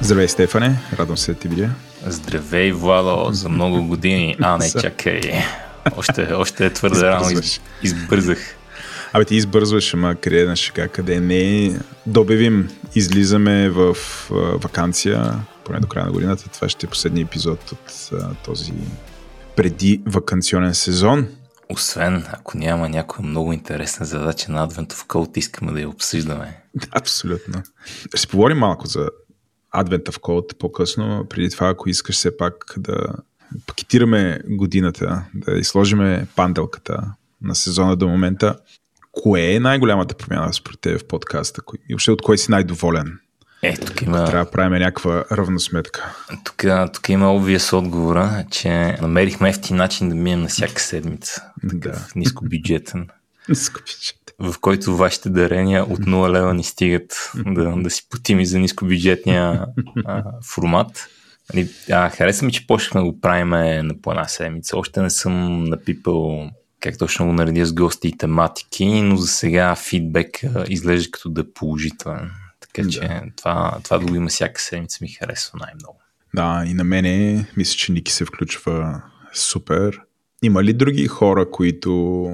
Здравей, Стефане. Радвам се да ти видя. Здравей, Владо, за много години. А, не, чакай. Още, още е твърде рано. Из, избързах. Абе, ти избързваш, ама къде на шега, къде не. Добивим, излизаме в а, вакансия, поне до края на годината. Това ще е последния епизод от а, този преди вакансионен сезон. Освен, ако няма някоя много интересна задача на Адвентов Кълт, искаме да я обсъждаме. Абсолютно. Ще поговорим малко за Advent of Code по-късно. Преди това, ако искаш все пак да пакетираме годината, да изложиме панделката на сезона до момента, кое е най-голямата промяна според теб в подкаста? И въобще от кой си най-доволен? Е, тук има... Трябва да правим някаква равносметка. Тук, тук има обвис отговора, че намерихме ефти начин да минем на всяка седмица. Такъв да. нискобюджетен. В който вашите дарения от 0 лева ни стигат да, да си платим и за нискобюджетния а, формат. Нали, а, хареса ми, че почнахме да го правим на по една седмица. Още не съм напипал как точно го наредя с гости и тематики, но за сега фидбек изглежда като да е положителен. Така че да. това, това да го има всяка седмица ми харесва най-много. Да, и на мене мисля, че Ники се включва супер. Има ли други хора, които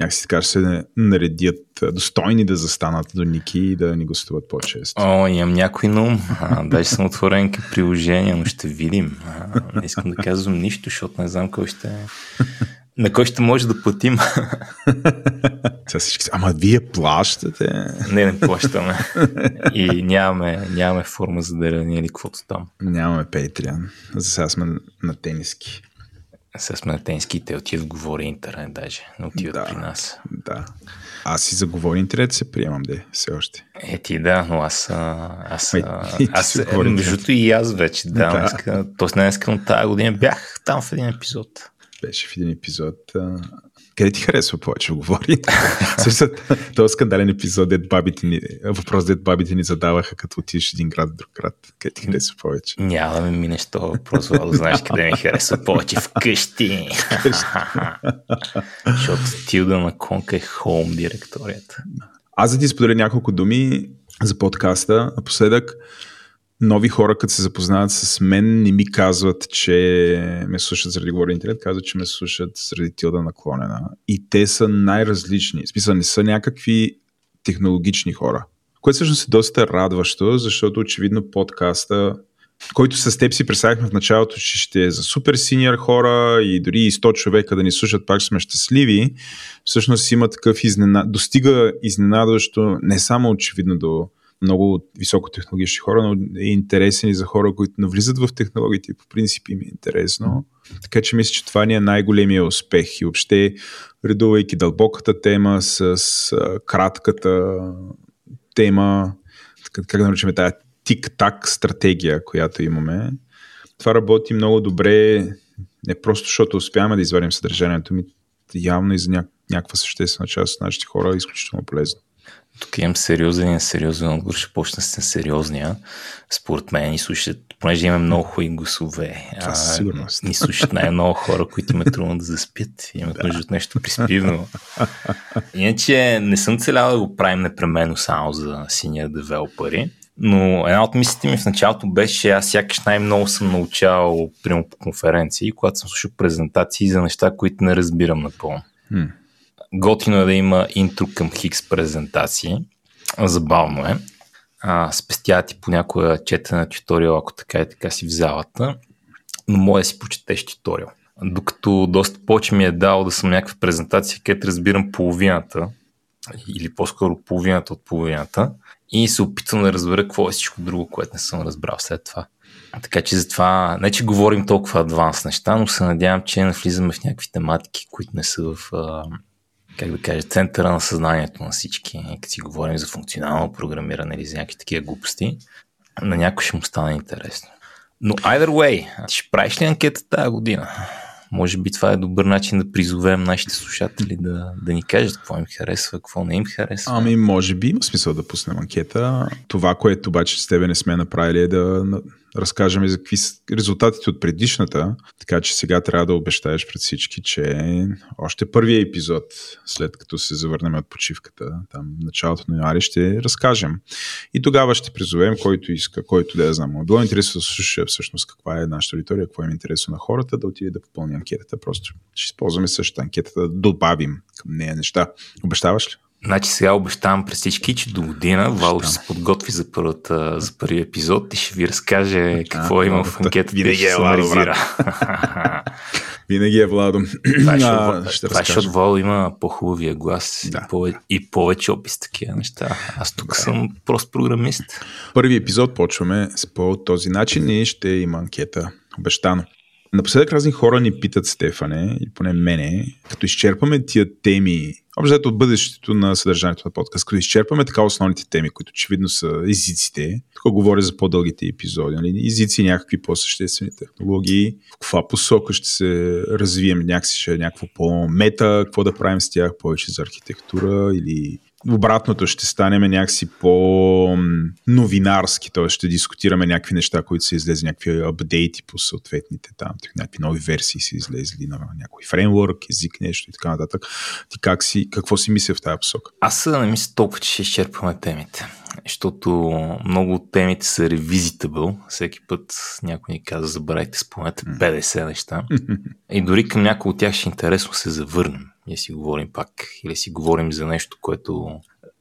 някакси така ще се наредят достойни да застанат до Ники и да ни гостуват по-често. О, имам някой на ум. Даже съм отворен към приложение, но ще видим. А, не искам да казвам нищо, защото не знам кой ще на кой ще може да платим. Сега всички ама вие плащате. Не, не плащаме. И нямаме, нямаме форма за дарение или каквото там. Нямаме Patreon. За сега сме на тениски с мелтенски те отиват Говори интернет даже, не отиват да, при нас. Да. Аз и за Говори интернет се приемам, де, все още. Е, ти да, но аз... Аз, Май, аз, аз между и аз вече, да, да. Тоест не искам тази година бях там в един епизод. Беше в един епизод. Къде ти харесва повече говори? този скандален епизод, дед бабите ни, въпрос, дед бабите ни задаваха, като отидеш един град, друг град. Къде ти харесва повече? Няма да ме минеш това въпрос, Владо, знаеш къде ми харесва повече? Вкъщи. Защото Тилда на Конка е хоум директорията. Аз да ти споделя няколко думи за подкаста. Напоследък нови хора, като се запознават с мен, не ми казват, че ме слушат заради говоря интернет, казват, че ме слушат заради тилда наклонена. И те са най-различни. В смисъл, не са някакви технологични хора. Което всъщност е доста радващо, защото очевидно подкаста, който с теб си представихме в началото, че ще е за супер синьор хора и дори и 100 човека да ни слушат, пак сме щастливи, всъщност има такъв изненад... достига изненадващо не само очевидно до много високотехнологични хора, но е интересен и за хора, които навлизат в технологиите и по принцип им е интересно. Така че мисля, че това ни е най-големия успех и въобще редувайки дълбоката тема с, кратката тема, как да наричаме тази тик-так стратегия, която имаме. Това работи много добре, не просто защото успяваме да извадим съдържанието ми, явно и за ня- някаква съществена част от нашите хора е изключително полезно. Тук имам сериозен, сериозен отговор, ще почна с сериозния. Според мен ни слушат, понеже имаме много хубави гласове. Сигурност. Ни слушат най-много хора, които имат трудно да заспят. Имат да. нужда от нещо приспивно. Иначе не съм целял да го правим непременно само за синия девелопери. Но една от мислите ми в началото беше, аз сякаш най-много съм научавал прямо по конференции, когато съм слушал презентации за неща, които не разбирам напълно. Hmm готино е да има интро към Хикс презентации. Забавно е. А, спестява ти по някоя четена туториал, ако така и така си в залата, но може си почетеш туториал. Докато доста повече ми е дал да съм някаква презентация, където разбирам половината, или по-скоро половината от половината, и се опитвам да разбера какво е всичко друго, което не съм разбрал след това. Така че затова, не че говорим толкова адванс неща, но се надявам, че навлизаме в някакви тематики, които не са в как да кажа, центъра на съзнанието на всички. Като си говорим за функционално програмиране или за някакви такива глупости, на някой ще му стане интересно. Но either way, ще правиш ли анкета тази година? Може би това е добър начин да призовем нашите слушатели да, да ни кажат какво им харесва, какво не им харесва. Ами, може би има смисъл да пуснем анкета. Това, което обаче с тебе не сме направили е да разкажем и за какви са резултатите от предишната, така че сега трябва да обещаеш пред всички, че още първия епизод, след като се завърнем от почивката, там началото на януари, ще разкажем. И тогава ще призовем който иска, който да я знам. Било интересно да слуша всъщност каква е нашата аудитория, какво е интересно на хората, да отиде да попълни анкетата. Просто ще използваме същата анкетата да добавим към нея неща. Обещаваш ли? Значи сега обещавам през всички, че до година Вал ще се подготви за, първата, за първи епизод и ще ви разкаже какво а, има в анкетата. Винаги е Владо, Винаги е Владо. Това, е, ще, това защото Вал има по-хубавия глас да. и, повече, и повече опис такива неща. Аз тук да. съм прост програмист. Първи епизод почваме по този начин и ще има анкета. Обещано. Напоследък разни хора ни питат Стефане, и поне мене, като изчерпаме тия теми, общо от бъдещето на съдържанието на подкаст, като изчерпаме така основните теми, които очевидно са езиците, тук говоря за по-дългите епизоди, нали? езици някакви по-съществени технологии, в каква посока ще се развием, някакси ще е някакво по-мета, какво да правим с тях, повече за архитектура или обратното ще станем някакси по-новинарски, т.е. ще дискутираме някакви неща, които са излезли, някакви апдейти по съответните там, някакви нови версии са излезли на някой фреймворк, език, нещо и така нататък. Ти как си, какво си мисля в тази посока? Аз не мисля толкова, че ще изчерпваме темите защото много от темите са revisible. Всеки път някой ни каза, забравяйте, спомнете 50 неща. И дори към някои от тях ще е интересно се завърнем и си говорим пак. Или си говорим за нещо, което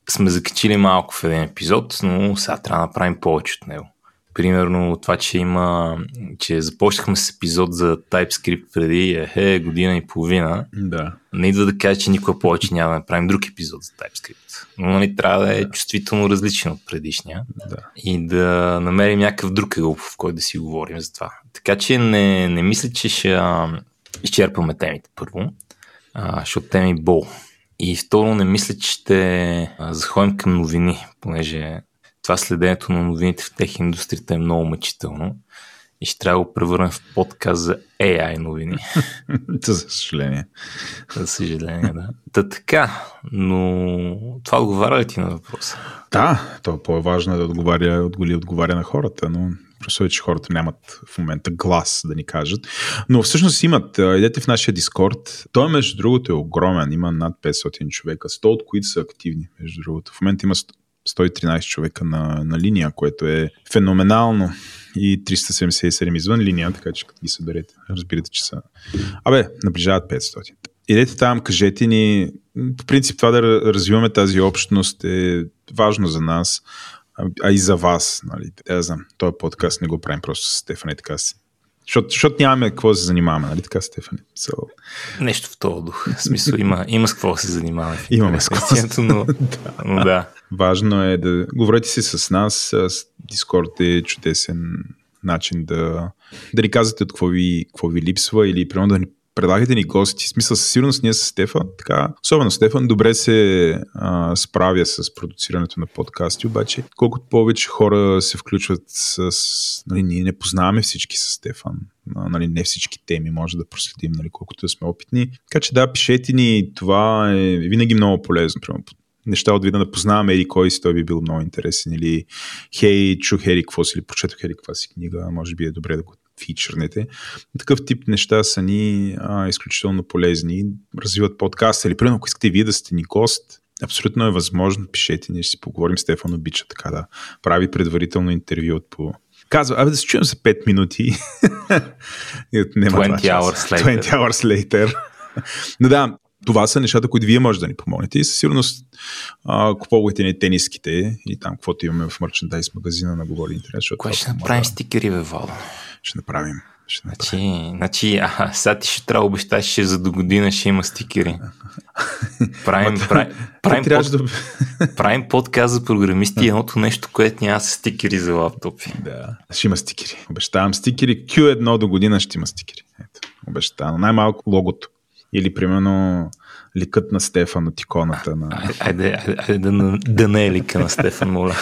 сме закачили малко в един епизод, но сега трябва да направим повече от него. Примерно това, че има, че започнахме с епизод за TypeScript преди е, година и половина. Да. Не идва да кажа, че никога повече няма да направим друг епизод за TypeScript. Но нали, трябва да е да. чувствително различен от предишния. Да. И да намерим някакъв друг ъгъл, в който да си говорим за това. Така че не, не мисля, че ще изчерпваме темите първо а, защото те ми бол. И второ, не мисля, че ще заходим към новини, понеже това следението на новините в тех индустрията е много мъчително и ще трябва да го превърнем в подкаст за AI новини. За съжаление. За съжаление, да. Та така, но това отговаря ли ти на въпроса? Да, то е по-важно да отговаря, отговаря, отговаря на хората, но Просто че хората нямат в момента глас да ни кажат. Но всъщност имат. Идете в нашия Дискорд. Той, между другото, е огромен. Има над 500 човека, 100 от които са активни, между другото. В момента има 113 човека на, на линия, което е феноменално. И 377 извън линия, така че като ги съберете, разбирате, че са... Абе, наближават 500. Идете там, кажете ни. По принцип това да развиваме тази общност е важно за нас а и за вас. Нали. Да, знам, този подкаст не го правим просто с Стефани, така си. Защото, защото нямаме какво да се занимаваме, нали така, Стефани? So... Нещо в този дух. В смисъл, има, има с какво да се занимаваме. Имаме с какво. Но да. Важно е да говорите си с нас. Дискорд е чудесен начин да, да ни казвате какво ви, какво ви липсва или примерно да ни предлагайте ни гости. В смисъл, със сигурност ние с Стефан, така, особено Стефан, добре се а, справя с продуцирането на подкасти, обаче колкото повече хора се включват с... Нали, ние не познаваме всички с Стефан. Нали, не всички теми може да проследим, нали, колкото сме опитни. Така че да, пишете ни, това е винаги много полезно. Примерно, неща от вида да познаваме Ери кой си, той би бил много интересен. Или хей, чух Ери какво си, или прочетох Ери каква си книга, може би е добре да го фичърнете. Такъв тип неща са ни а, изключително полезни. Развиват подкаст или примерно, ако искате вие да сте ни гост, абсолютно е възможно, пишете, ние ще си поговорим. Стефан обича така да прави предварително интервю от по Казва, абе да се чуем за 5 минути. 20 hours later. 20 hours later. Но да, това са нещата, които вие може да ни помогнете и със сигурност а, купувайте ни тениските и там каквото имаме в мерчендайз магазина на Говори Интернет. Кое ще направим стикери, бе, Вало? Ще направим. Ще направим. Значи, значи а, сега ти ще трябва обещаш, че за до година ще има стикери. Правим, правим, правим, под, да... правим подкаст за програмисти едното нещо, което няма са стикери за лаптопи. Да, ще има стикери. Обещавам стикери. Q1 до година ще има стикери. Ето, обещавам. Най-малко логото. Или примерно ликът на Стефан от иконата на... Айде, айде, айде да, да не е лика на Стефан, моля.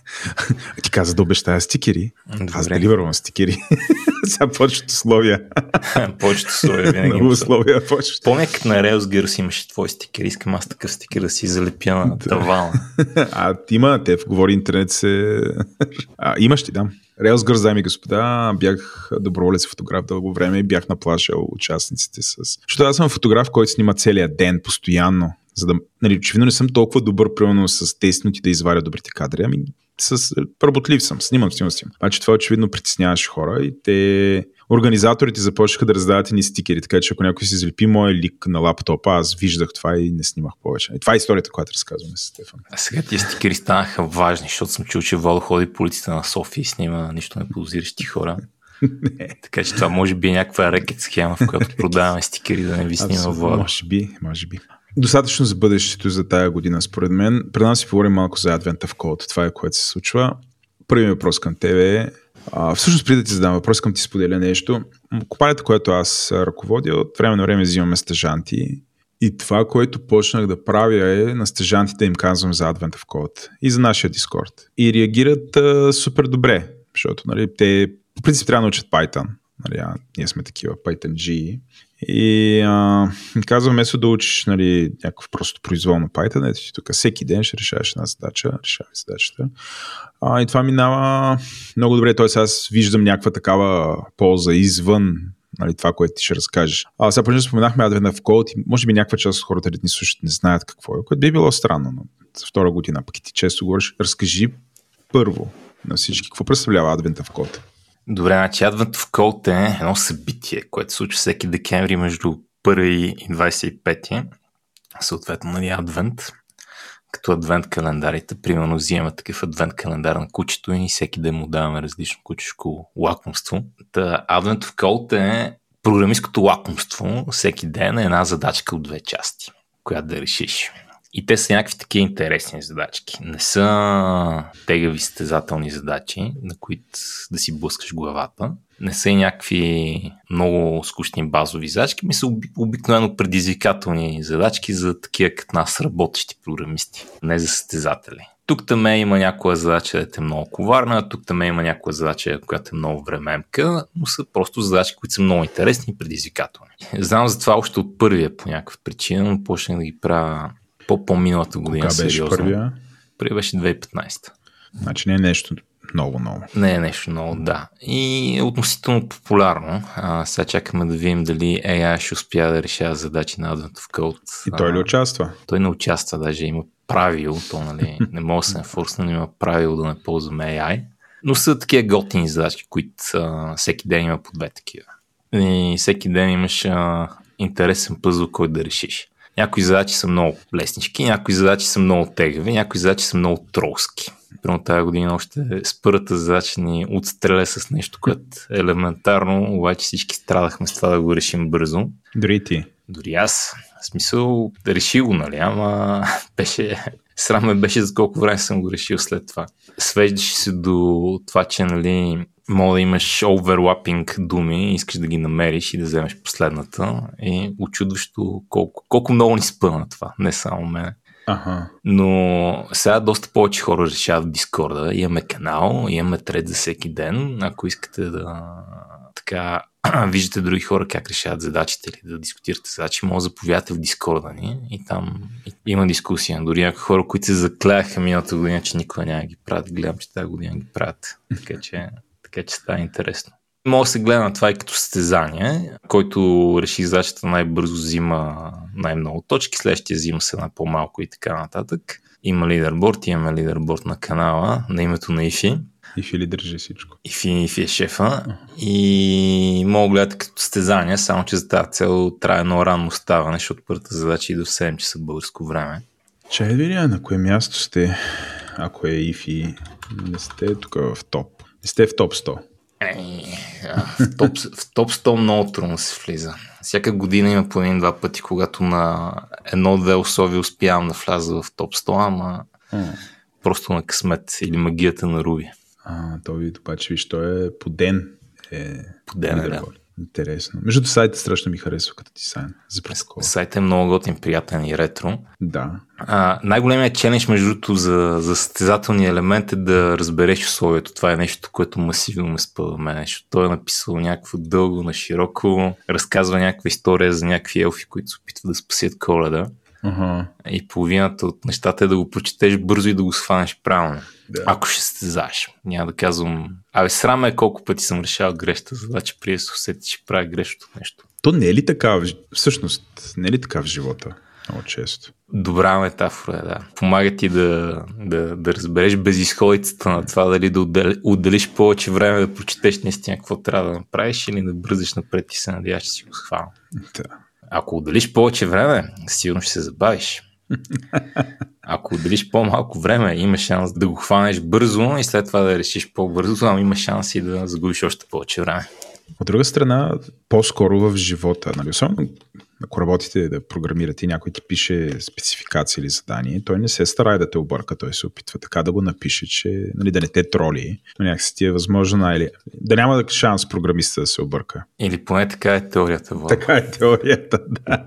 Ти каза да обещая стикери. Добре. Аз деливървам стикери. Сега повечето условия. Повечето условия винаги. Много условия повечето. Помня като на Rails имаше твой стикер. Искам аз такъв стикер да си залепя на тавана. А има, те в говори интернет се... А, имаш ти, да. Rails дами и господа, бях доброволец фотограф дълго време и бях наплашал участниците с... Защото аз съм фотограф, който снима целия ден, постоянно. За да, нали, очевидно не съм толкова добър, примерно с 10 минути да изваря добрите кадри, ами с работлив съм, снимам, снимам, снимам. Обаче това очевидно притесняваше хора и те организаторите започнаха да раздават ни стикери, така че ако някой си залепи моя лик на лаптопа, аз виждах това и не снимах повече. И това е историята, която разказваме с Стефан. А сега тия стикери станаха важни, защото съм чул, че Вал ходи по улиците на София и снима нищо не подозиращи хора. така че това може би е някаква рекет схема, в която продаваме стикери да не ви снима Владо. Може би, може би. Достатъчно за бъдещето за тая година, според мен. Пред нас си поговорим малко за Advent of Code. Това е което се случва. Първият въпрос към тебе е, а, всъщност преди да ти задам въпрос, към ти споделя нещо. Компанията, която аз ръководя, от време на време взимаме стъжанти и това, което почнах да правя е на стъжантите им казвам за Advent of Code и за нашия Discord. И реагират а, супер добре, защото нали, те по принцип трябва да научат Python. Нали, а, ние сме такива Python G. И а, казвам, вместо да учиш нали, някакъв просто произволно Python, ето ти тук всеки ден ще решаваш една задача, решавай задачата. А, и това минава много добре, т.е. аз виждам някаква такава полза извън нали, това, което ти ще разкажеш. А сега понеже споменахме Advent of Code и може би някаква част от хората, които ни слушат, не знаят какво е, което би било странно, но втора година, пък и ти често говориш, разкажи първо на всички какво представлява Advent of Code. Добре, значи Advent of Code е едно събитие, което се случва всеки декември между 1 и 25. Съответно, нали, Advent, като адвент календарите. Примерно взимаме такъв адвент календар на кучето и всеки ден му даваме различно кучешко лакомство. Та Advent of Code е програмистското лакомство всеки ден е една задачка от две части, която да решиш. И те са някакви такива интересни задачки. Не са тегави състезателни задачи, на които да си блъскаш главата. Не са и някакви много скучни базови задачки, ми са обикновено предизвикателни задачки за такива като нас работещи програмисти, не за състезатели. Тук там има някоя задача, да е много коварна, тук там има някоя задача, която е много времемка, но са просто задачи, които са много интересни и предизвикателни. Знам за това още от първия по някаква причина, но почнах да ги правя по-по-миналата година. Кога беше сериозно. първия? Първия беше 2015. Значи не е нещо много, много. Не е нещо много, да. И е относително популярно. А, сега чакаме да видим дали AI ще успя да решава задачи на Advent of Code. И той ли А, участва? той не участва, даже има правило, то нали, не може да се енфорсне, но има правило да не ползваме AI. Но са такива готини задачки, които а, всеки ден има по две такива. И всеки ден имаш а, интересен пъзъл, който да решиш. Някои задачи са много леснички, някои задачи са много тегави, някои задачи са много тролски. Примерно тази година още с първата задача ни отстреля с нещо, което е елементарно, обаче всички страдахме с това да го решим бързо. Дори ти. Дори аз. В смисъл, реши го, нали, ама беше... Срам ме беше за колко време съм го решил след това. Свеждаш се до това, че, нали, мога да имаш оверлапинг думи, искаш да ги намериш и да вземеш последната и очудващо колко, колко много ни спъна това, не само мен. Ага. Но сега доста повече хора решават в Дискорда. Имаме канал, имаме тред за всеки ден. Ако искате да така виждате други хора как решават задачите или да дискутирате задачи, може да заповядате в Дискорда ни и там има дискусия. Дори някои хора, които се заклеяха миналата година, че никога няма ги правят. Гледам, че тази година ги правят. Така че, така че става интересно. Може да се гледа на това и като състезание, който реши задачата най-бързо взима най-много точки, следващия взима се на по-малко и така нататък. Има лидерборд, имаме лидерборд на канала на името на Ифи. И Фили държи всичко. Ифи, Ифи е шефа. И мога да гледате като състезание, само че за тази цел трябва едно ранно ставане, защото първата задача и до 7 часа българско време. Чай видя на кое място сте, ако е ИФИ. Не сте тук в топ. Не сте в топ 100. Ей, а, в, топ, в топ 100 много трудно се влиза. Всяка година има по един-два пъти, когато на едно-две условия успявам да вляза в топ 100, ама А, просто на късмет или магията на Руби. а то вид обаче, виж, той е по ден. Е, По ден, да. Интересно. Между сайта страшно ми харесва като дизайн за протокола. Сайта е много готин, приятен и ретро. Да. А, най-големият челендж, между другото, за, за състезателния елемент е да разбереш условието. Това е нещо, което масивно ме спъва мен, защото той е написал някакво дълго на широко, разказва някаква история за някакви елфи, които се опитват да спасят коледа. Ага. И половината от нещата е да го прочетеш бързо и да го схванеш правилно. Да. Ако ще състезаеш. Няма да казвам. Абе, срам е колко пъти съм решавал грешната задача, преди да се усети, че правя грешното нещо. То не е ли така, всъщност, не е ли така в живота? Много често. Добра метафора е, да. Помага ти да, да, да разбереш безисходицата на това, дали да отдели, отделиш повече време да прочетеш наистина какво трябва да направиш или да бързаш напред и се надяваш, че си го схванал. Да. Ако отделиш повече време, сигурно ще се забавиш. Ако отделиш по-малко време, има шанс да го хванеш бързо и след това да решиш по-бързо, ама има шанс и да загубиш още повече време. От друга страна, по-скоро в живота, нали, особено ако работите да програмирате и някой ти пише спецификация или задание, той не се старае да те обърка, той се опитва така да го напише, че нали, да не те троли, но някакси ти е възможно най- да няма шанс програмиста да се обърка. Или поне така е теорията. Влад. Така е теорията, да.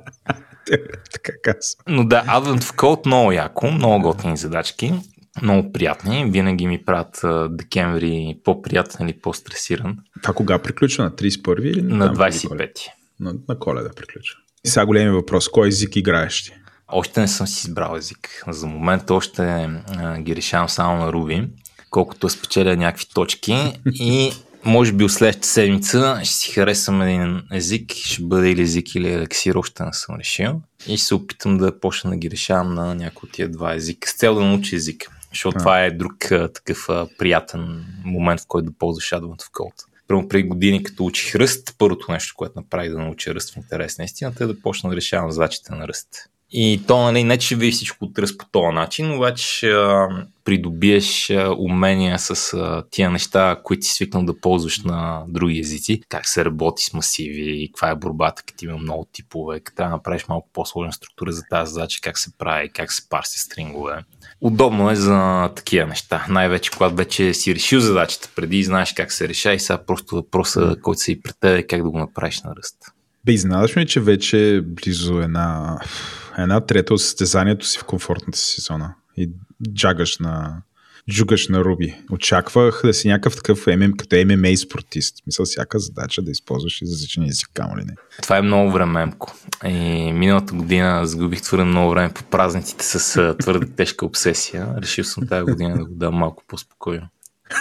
така казвам. Но да, Advent of Code много яко, много готини задачки, много приятни. Винаги ми правят декември по-приятен или по-стресиран. Това кога приключва? На 31 или На преди 25. коледа? На, на коледа приключва. И сега големия въпрос. Кой език играеш ти? Още не съм си избрал език. За момента още а, ги решавам само на Ruby, колкото спечеля някакви точки и може би от следващата седмица ще си харесам един език, ще бъде или език или елексир, още не съм решил. И ще се опитам да почна да ги решавам на някои от тия два езика, с цел да науча език. Защото А. това е друг а, такъв а, приятен момент, в който да ползваш Advent of Code. Първо преди години, като учих ръст, първото нещо, което направих да науча ръст в интерес на истината е да почна да решавам задачите на ръст. И то, нали, не че види всичко от ръст по този начин, обаче а, придобиеш а, умения с а, тия неща, които си свикнал да ползваш на други езици. Как се работи с масиви, каква е борбата, като има много типове, как трябва да направиш малко по-сложна структура за тази задача, как се прави, как се парси стрингове. Удобно е за такива неща. Най-вече, когато вече си решил задачата преди знаеш как се реша и сега просто въпроса, който се и пред теб е как да го направиш на ръст. Бе, изненадаш ме, че вече е близо една, една трета от състезанието си в комфортната си зона. И джагаш на джугаш на Руби. Очаквах да си някакъв такъв ММ, като ММА спортист. Мисля, всяка задача да използваш езичен език, камо ли не. Това е много времемко. И миналата година загубих твърде много време по празниците с твърде тежка обсесия. Решил съм тази година да го дам малко по-спокойно.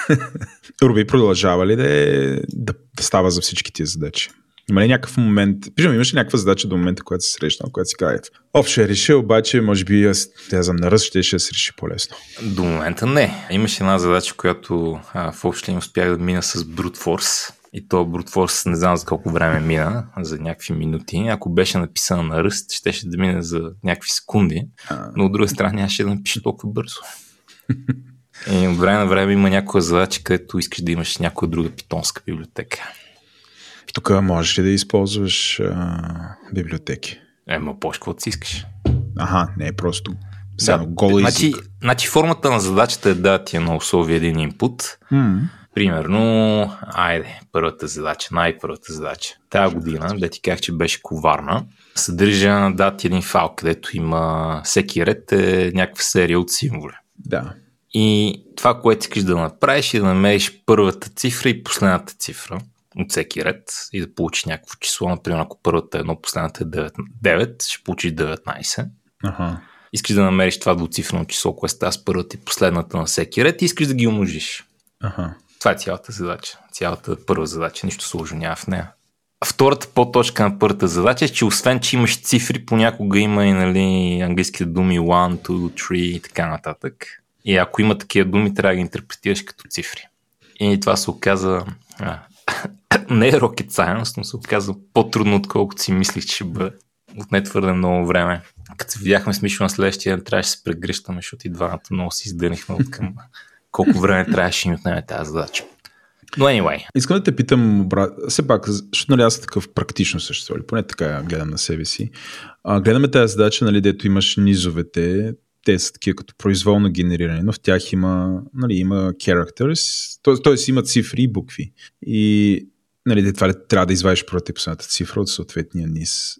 Руби продължава ли да, е, да, да става за всички тия задачи? Има ли някакъв момент, пижам, имаш ли някаква задача до момента, когато си срещнал, когато си казва, оф, ще решил, обаче, може би, аз, да знам, на ръст ще, ще се реши по-лесно. До момента не. Имаше една задача, която а, в общи линии успях да мина с Brute Force. И то Brute Force не знам за колко време мина, за някакви минути. Ако беше написана на ръст, щеше да мине за някакви секунди, но от друга страна нямаше да напише толкова бързо. И от време на време има някоя задача, където искаш да имаш някоя друга питонска библиотека. Тук можеш ли да използваш а, библиотеки? Ема, по каквото си искаш. Аха, не е просто само гол значи, език. значи формата на задачата е да ти е на условие един инпут. М, Примерно, айде, първата задача, най-първата задача. Тая година, да ти казах, че беше коварна, съдържа да ти един файл, където има всеки ред е някаква серия от символи. Да. И това, което искаш да направиш е да намериш първата цифра и последната цифра от всеки ред и да получиш някакво число. Например, ако първата е 1, последната е 9, 9 ще получиш 19. Аха. Искаш да намериш това двуцифрено число, което става с първата и последната на всеки ред и искаш да ги умножиш. Аха. Това е цялата задача. Цялата първа задача. Нищо сложно няма в нея. Втората подточка на първата задача е, че освен, че имаш цифри, понякога има и нали, английските думи 1, 2, 3 и така нататък. И ако има такива думи, трябва да ги интерпретираш като цифри. И това се оказа... А, не е rocket science, но се оказа по-трудно, отколкото си мислих, че бъде. Отне твърде много време. Като се видяхме с Мишо на следващия ден, трябваше да се прегръщаме, защото и двамата много си издънихме от към колко време трябваше ни отнеме тази задача. Но anyway, Искам да те питам, брат, все пак, защото нали аз съм такъв практично същество, или поне така гледам на себе си. А, гледаме тази задача, нали, дето имаш низовете, те са такива като произволно генерирани, но в тях има, нали, има characters, т.е. има цифри и букви. И нали, това ли трябва да извадиш първата последната цифра от съответния низ.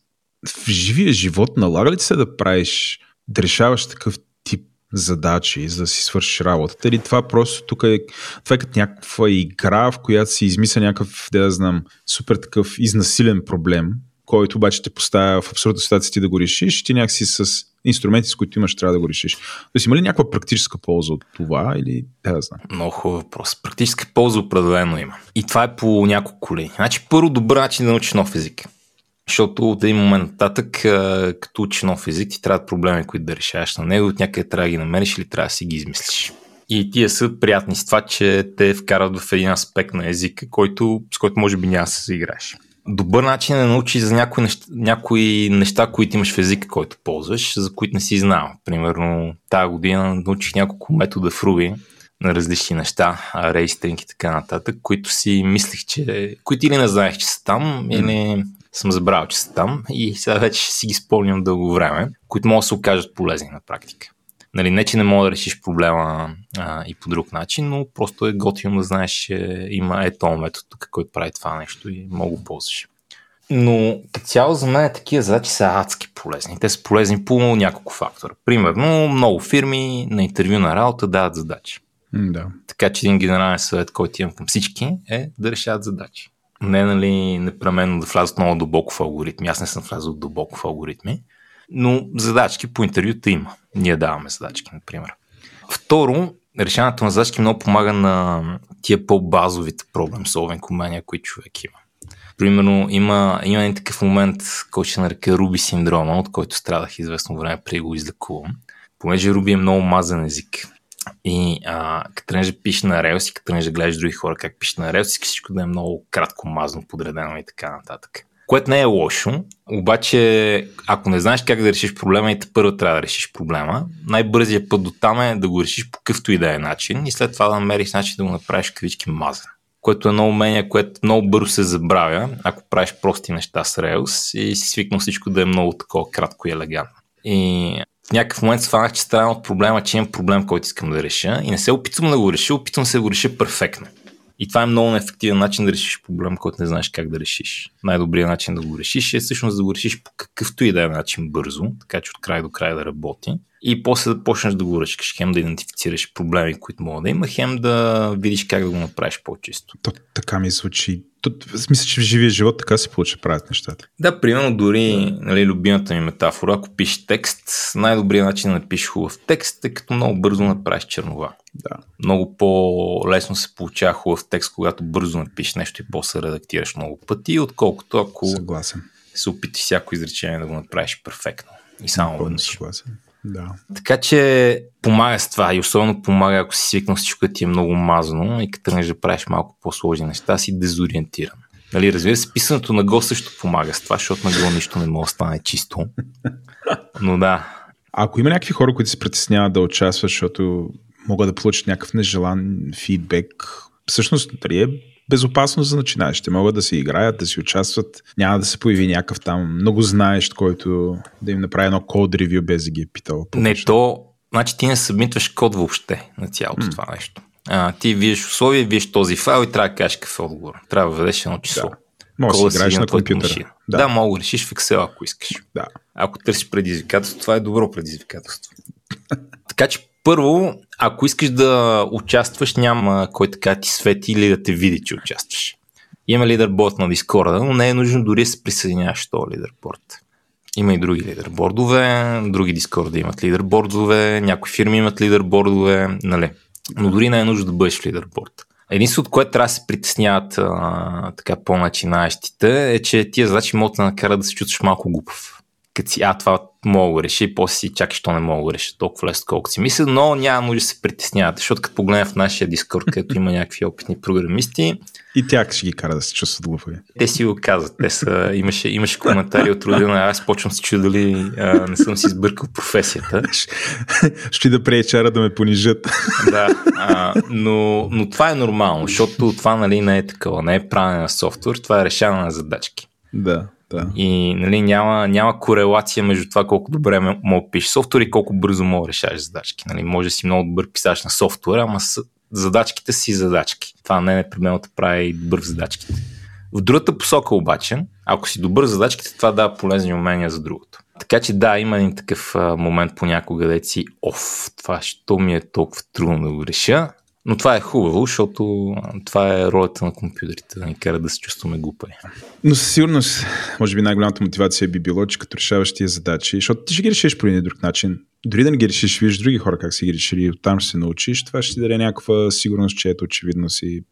В живия живот налага ли се да правиш, да решаваш такъв тип задачи, за да си свършиш работата? Или това просто тук е, това е като някаква игра, в която си измисля някакъв, да знам, супер такъв изнасилен проблем, който обаче те поставя в абсурдна ситуация ти да го решиш, ти някакси с инструменти, с които имаш, трябва да го решиш. Тоест, има ли някаква практическа полза от това или да, да знам? Много хубав въпрос. Практическа полза определено има. И това е по няколко линии. Значи, първо, добър начин да научиш нов език. Защото от един момент нататък, като учиш нов език, ти трябват проблеми, които да решаваш на него, от някъде трябва да ги намериш или трябва да си ги измислиш. И тия са приятни с това, че те вкарат в един аспект на езика, който, с който може би няма да се играеш добър начин е да научиш за някои неща, някои неща, които имаш в езика, който ползваш, за които не си знал. Примерно, тази година научих няколко метода в Ruby на различни неща, рейстринг и така нататък, които си мислех, че... които или не знаех, че са там, или съм забрал, че са там и сега вече си ги спомням дълго време, които могат да се окажат полезни на практика. Нали, не, че не мога да решиш проблема а, и по друг начин, но просто е готино да знаеш, че има ето метод тук, който прави това нещо и мога го ползваш. Но като цяло за мен такива задачи са адски полезни. Те са полезни по няколко фактора. Примерно, много фирми на интервю на работа дават задачи. Да. Така че един генерален съвет, който имам към всички, е да решават задачи. Не нали непременно да влязат много дълбоко в алгоритми. Аз не съм влязъл дълбоко в алгоритми, но задачки по интервюта има. Ние даваме задачки, например. Второ, решаването на задачки много помага на тия по-базовите проблем солвинг умения, които човек има. Примерно има, има един такъв момент, който ще нарека Руби синдрома, от който страдах известно време преди го излекувам. Понеже Руби е много мазен език. И а, като да пишеш на релси, като тръгнеш да гледаш други хора как пишеш на релси, всичко да е много кратко мазно, подредено и така нататък което не е лошо, обаче ако не знаеш как да решиш проблема и те първо трябва да решиш проблема, най-бързият път до там е да го решиш по какъвто и да е начин и след това да намериш начин да го направиш кавички мазен. Което е едно умение, което много бързо се забравя, ако правиш прости неща с Rails и си свикнал всичко да е много такова кратко и елегантно. И в някакъв момент сванах, че страдам от проблема, че имам проблем, който искам да реша и не се опитвам да го реша, опитвам се да го реша перфектно. И това е много неефективен начин да решиш проблем, който не знаеш как да решиш. Най-добрият начин да го решиш е всъщност да го решиш по какъвто и да е начин бързо, така че от край до край да работи. И после да почнеш да го ръчкаш, хем да идентифицираш проблеми, които мога да има, хем да видиш как да го направиш по-чисто. То, така ми звучи. Мисля, че в живия живот така се получи правят нещата. Да, примерно дори нали, любимата ми метафора, ако пишеш текст, най-добрият начин да напишеш хубав текст е като много бързо направиш чернова. Да. Много по-лесно се получава хубав текст, когато бързо напишеш нещо и после редактираш много пъти, отколкото ако Съгласен. се опиташ всяко изречение да го направиш перфектно. И само веднъж. Съгласен. Да. Така че помага с това и особено помага, ако си свикнал всичко ти е много мазано и като тръгнеш да правиш малко по-сложни неща, си дезориентиран. Нали, разбира се, писането на Go също помага с това, защото на Go нищо не може да стане чисто. Но да. А ако има някакви хора, които се притесняват да участват, защото могат да получат някакъв нежелан фидбек, всъщност дали е безопасно за начинаещите. Могат да се играят, да си участват. Няма да се появи някакъв там много знаещ, който да им направи едно код ревю без да ги е питал. Не, то, значи ти не събмитваш код въобще на цялото mm. това нещо. А, ти виеш условия, виеш този файл и трябва да кажеш какъв е отговор. Трябва да введеш едно число. Да. Може да си играеш на компютъра. Да. да, мога да решиш в Excel, ако искаш. Да. Ако търсиш предизвикателство, това е добро предизвикателство. така че първо, ако искаш да участваш, няма кой така ти свети или да те види, че участваш. Има лидерборд на Дискорда, но не е нужно дори да се присъединяваш този лидерборд. Има и други лидербордове, други Дискорда имат лидербордове, някои фирми имат лидербордове, нали. Но дори не е нужно да бъдеш лидерборд. Единството, което трябва да се притесняват а, така по-начинаещите е, че тия задачи могат да накарат да се чувстваш малко глупав като си, а, това мога да реши, после си чакай, що не мога да реши толкова лесно, колкото си мисля, но няма нужда да се притеснявате, защото като погледнем в нашия дискорд, където има някакви опитни програмисти. И тях ще ги кара да се чувстват глупави. Те си го казват. Те са, имаше, имаше коментари от родина, аз почвам се чудя дали а, не съм си сбъркал професията. ще да пречара да ме понижат. да, а, но, но това е нормално, защото това нали, не е такова, не е правене на софтуер, това е решаване на задачки. Да. Да. И нали, няма, няма корелация между това колко добре мога да пишеш софтуер и колко бързо мога да решаваш задачки. Нали, може да си много добър писач на софтуера, ама с, задачките си задачки. Това не е непременно да прави добър в задачките. В другата посока обаче, ако си добър задачките, това дава полезни умения за другото. Така че да, има един такъв а, момент понякога, да си, оф, това що ми е толкова трудно да го реша, но това е хубаво, защото това е ролята на компютрите, да ни кара да се чувстваме глупави. Но със сигурност, може би най-голямата мотивация би било, че като решаваш тия задачи, защото ти ще ги решиш по един друг начин. Дори да не ги решиш, виж други хора как си ги решили, оттам ще се научиш, това ще ти даде някаква сигурност, че ето очевидно си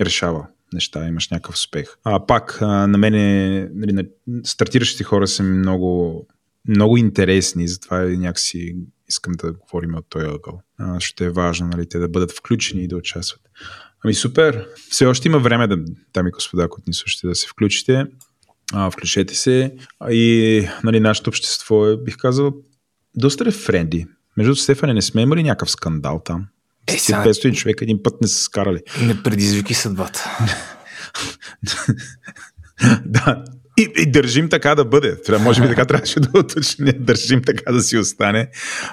решава неща, имаш някакъв успех. А пак, на мене, нали, на стартиращите хора са ми много, много интересни, затова някакси искам да говорим от този ъгъл. Ще е важно нали, те да бъдат включени и да участват. Ами супер! Все още има време, да, дами и господа, които ни слушате, да се включите. А, включете се. И нали, нашето общество е, бих казал, доста е френди. Между Стефане, не сме имали някакъв скандал там. Е, сега... 500 човека един път не са скарали. Не предизвики съдбата. да, и, и държим така да бъде. Трябва, може би така трябваше да уточня. Държим така да си остане.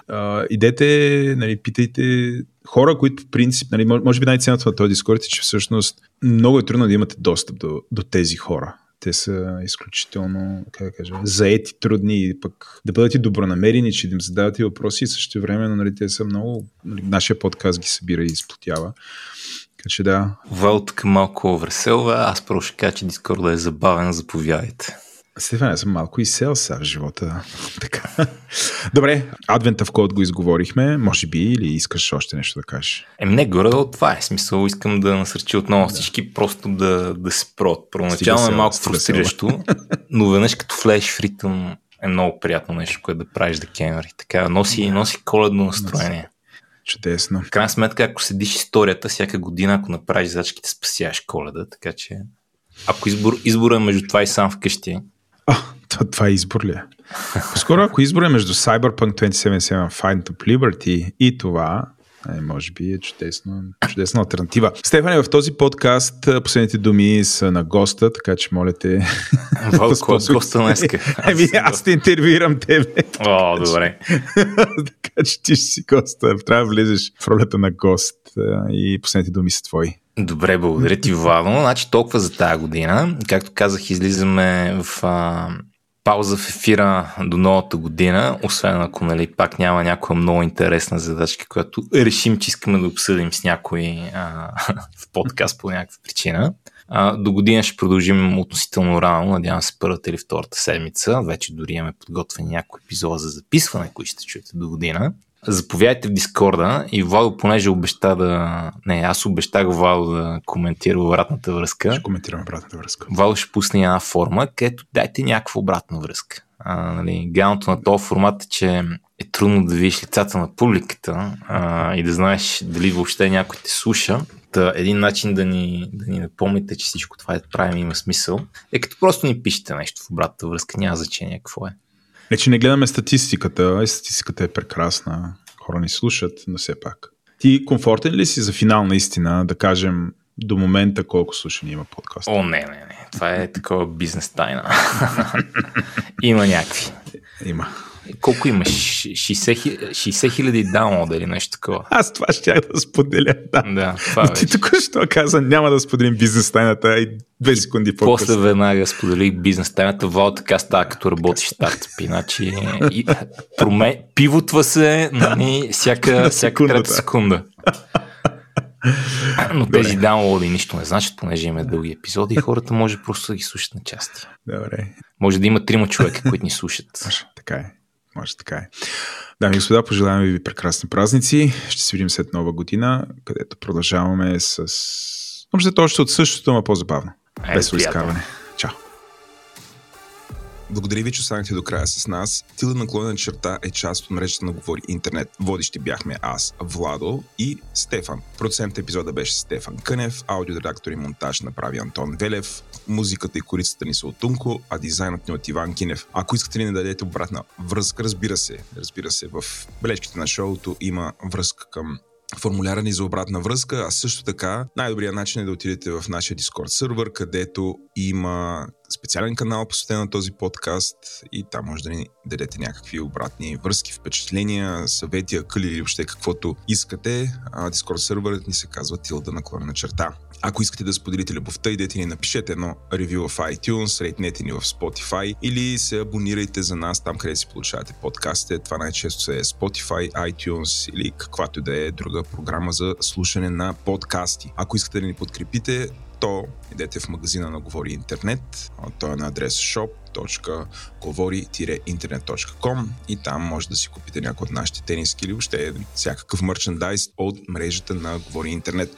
А, идете, нали, питайте хора, които по принцип, нали, може би най-ценното на този дискорд е, че всъщност много е трудно да имате достъп до, до тези хора. Те са изключително, как да кажа, заети, трудни пък да бъдат и добронамерени, че да им задавате въпроси и също време, нали, те са много, нали, нашия подкаст ги събира и изплотява. Така че да. Вал тук малко веселва, аз просто ще кажа, че Дискорда е забавен, заповядайте. Стефан, аз съм малко и сел сега в живота. така. Добре, адвента в код го изговорихме, може би, или искаш още нещо да кажеш? Ем не, горе от това е смисъл. Искам да насърчи отново да. всички просто да, да се прот. Първоначално е малко фрустриращо, но веднъж като влезеш в ритъм е много приятно нещо, което да правиш декември. Така, носи, носи коледно настроение. Чудесно. В крайна сметка, ако седиш историята, всяка година, ако направиш задачките, спасяваш коледа, така че ако избор, избор е между това и сам вкъщи. А, това, това е избор ли е? Скоро, ако избор е между Cyberpunk 2077 Find of Liberty и това, е, може би е чудесно, чудесна альтернатива. Стефане, в този подкаст последните думи са на госта, така че моля те... Вълко, госта днеска. Еми, аз те интервюирам тебе. О, добре. така че ти ще си госта. Трябва да влезеш в ролята на гост и последните думи са твои. Добре, благодаря ти, Вало. Значи толкова за тази година. Както казах, излизаме в а, пауза в ефира до новата година, освен ако нали, пак няма някоя много интересна задачка, която решим, че искаме да обсъдим с някой а, в подкаст по някаква причина. А, до година ще продължим относително рано, надявам се първата или втората седмица. Вече дори имаме подготвени някои епизода за записване, които ще чуете до година заповядайте в Дискорда и Владо, понеже обеща да... Не, аз обещах Владо да коментира обратната връзка. Ще коментираме обратната връзка. Владо ще пусне една форма, където дайте някаква обратна връзка. А, нали, ганото на този формат е, че е трудно да видиш лицата на публиката а, и да знаеш дали въобще някой те слуша. Та, един начин да ни, да ни напомните, че всичко това е правим има смисъл, е като просто ни пишете нещо в обратната връзка, няма значение какво е. Не, че не гледаме статистиката, и статистиката е прекрасна, хора ни слушат, но все пак. Ти комфортен ли си за финал наистина, да кажем, до момента колко слушани има подкаст? О, не, не, не. Това е такова бизнес тайна. има някакви. Има. Колко имаш? 60 хиляди даунлода или нещо такова? Аз това ще да споделя. Да, да това Ти тук що каза, няма да споделим бизнес тайната и две секунди по После веднага споделих бизнес тайната. Вал така става, като работиш стартъпи. Значи, и, проме... пивотва се нали, всяка, всяка трета секунда. Но Добре. тези даунлоди нищо не значат, понеже имаме дълги епизоди и хората може просто да ги слушат на части. Добре. Може да има трима човека, които ни слушат. така е. Може така е. Дами и господа, пожелаваме ви прекрасни празници. Ще се видим след нова година, където продължаваме с... Може да още от същото, но по-забавно. Е, без изкарване. Благодаря ви, че останахте до края с нас. Тила наклонена черта е част от мрежата на Говори Интернет. Водещи бяхме аз, Владо и Стефан. Процент епизода беше Стефан Кънев, аудиоредактор и монтаж направи Антон Велев, музиката и корицата ни са от Тунко, а дизайнът ни от Иван Кинев. Ако искате ли да дадете обратна връзка, разбира се, разбира се, в бележките на шоуто има връзка към формуляра ни за обратна връзка, а също така най-добрият начин е да отидете в нашия Discord сервер, където има специален канал, посветен на този подкаст и там може да ни дадете някакви обратни връзки, впечатления, съвети, акъли или въобще каквото искате. Дискорд серверът ни се казва Тилда наклонена черта. Ако искате да споделите любовта, идете ни напишете едно ревю в iTunes, рейтнете ни в Spotify или се абонирайте за нас там, къде си получавате подкастите. Това най-често е Spotify, iTunes или каквато да е друга програма за слушане на подкасти. Ако искате да ни подкрепите, то идете в магазина на Говори Интернет. Той е на адрес shop www.govori-internet.com и там може да си купите някои от нашите тениски или въобще всякакъв мерчендайз от мрежата на Говори Интернет.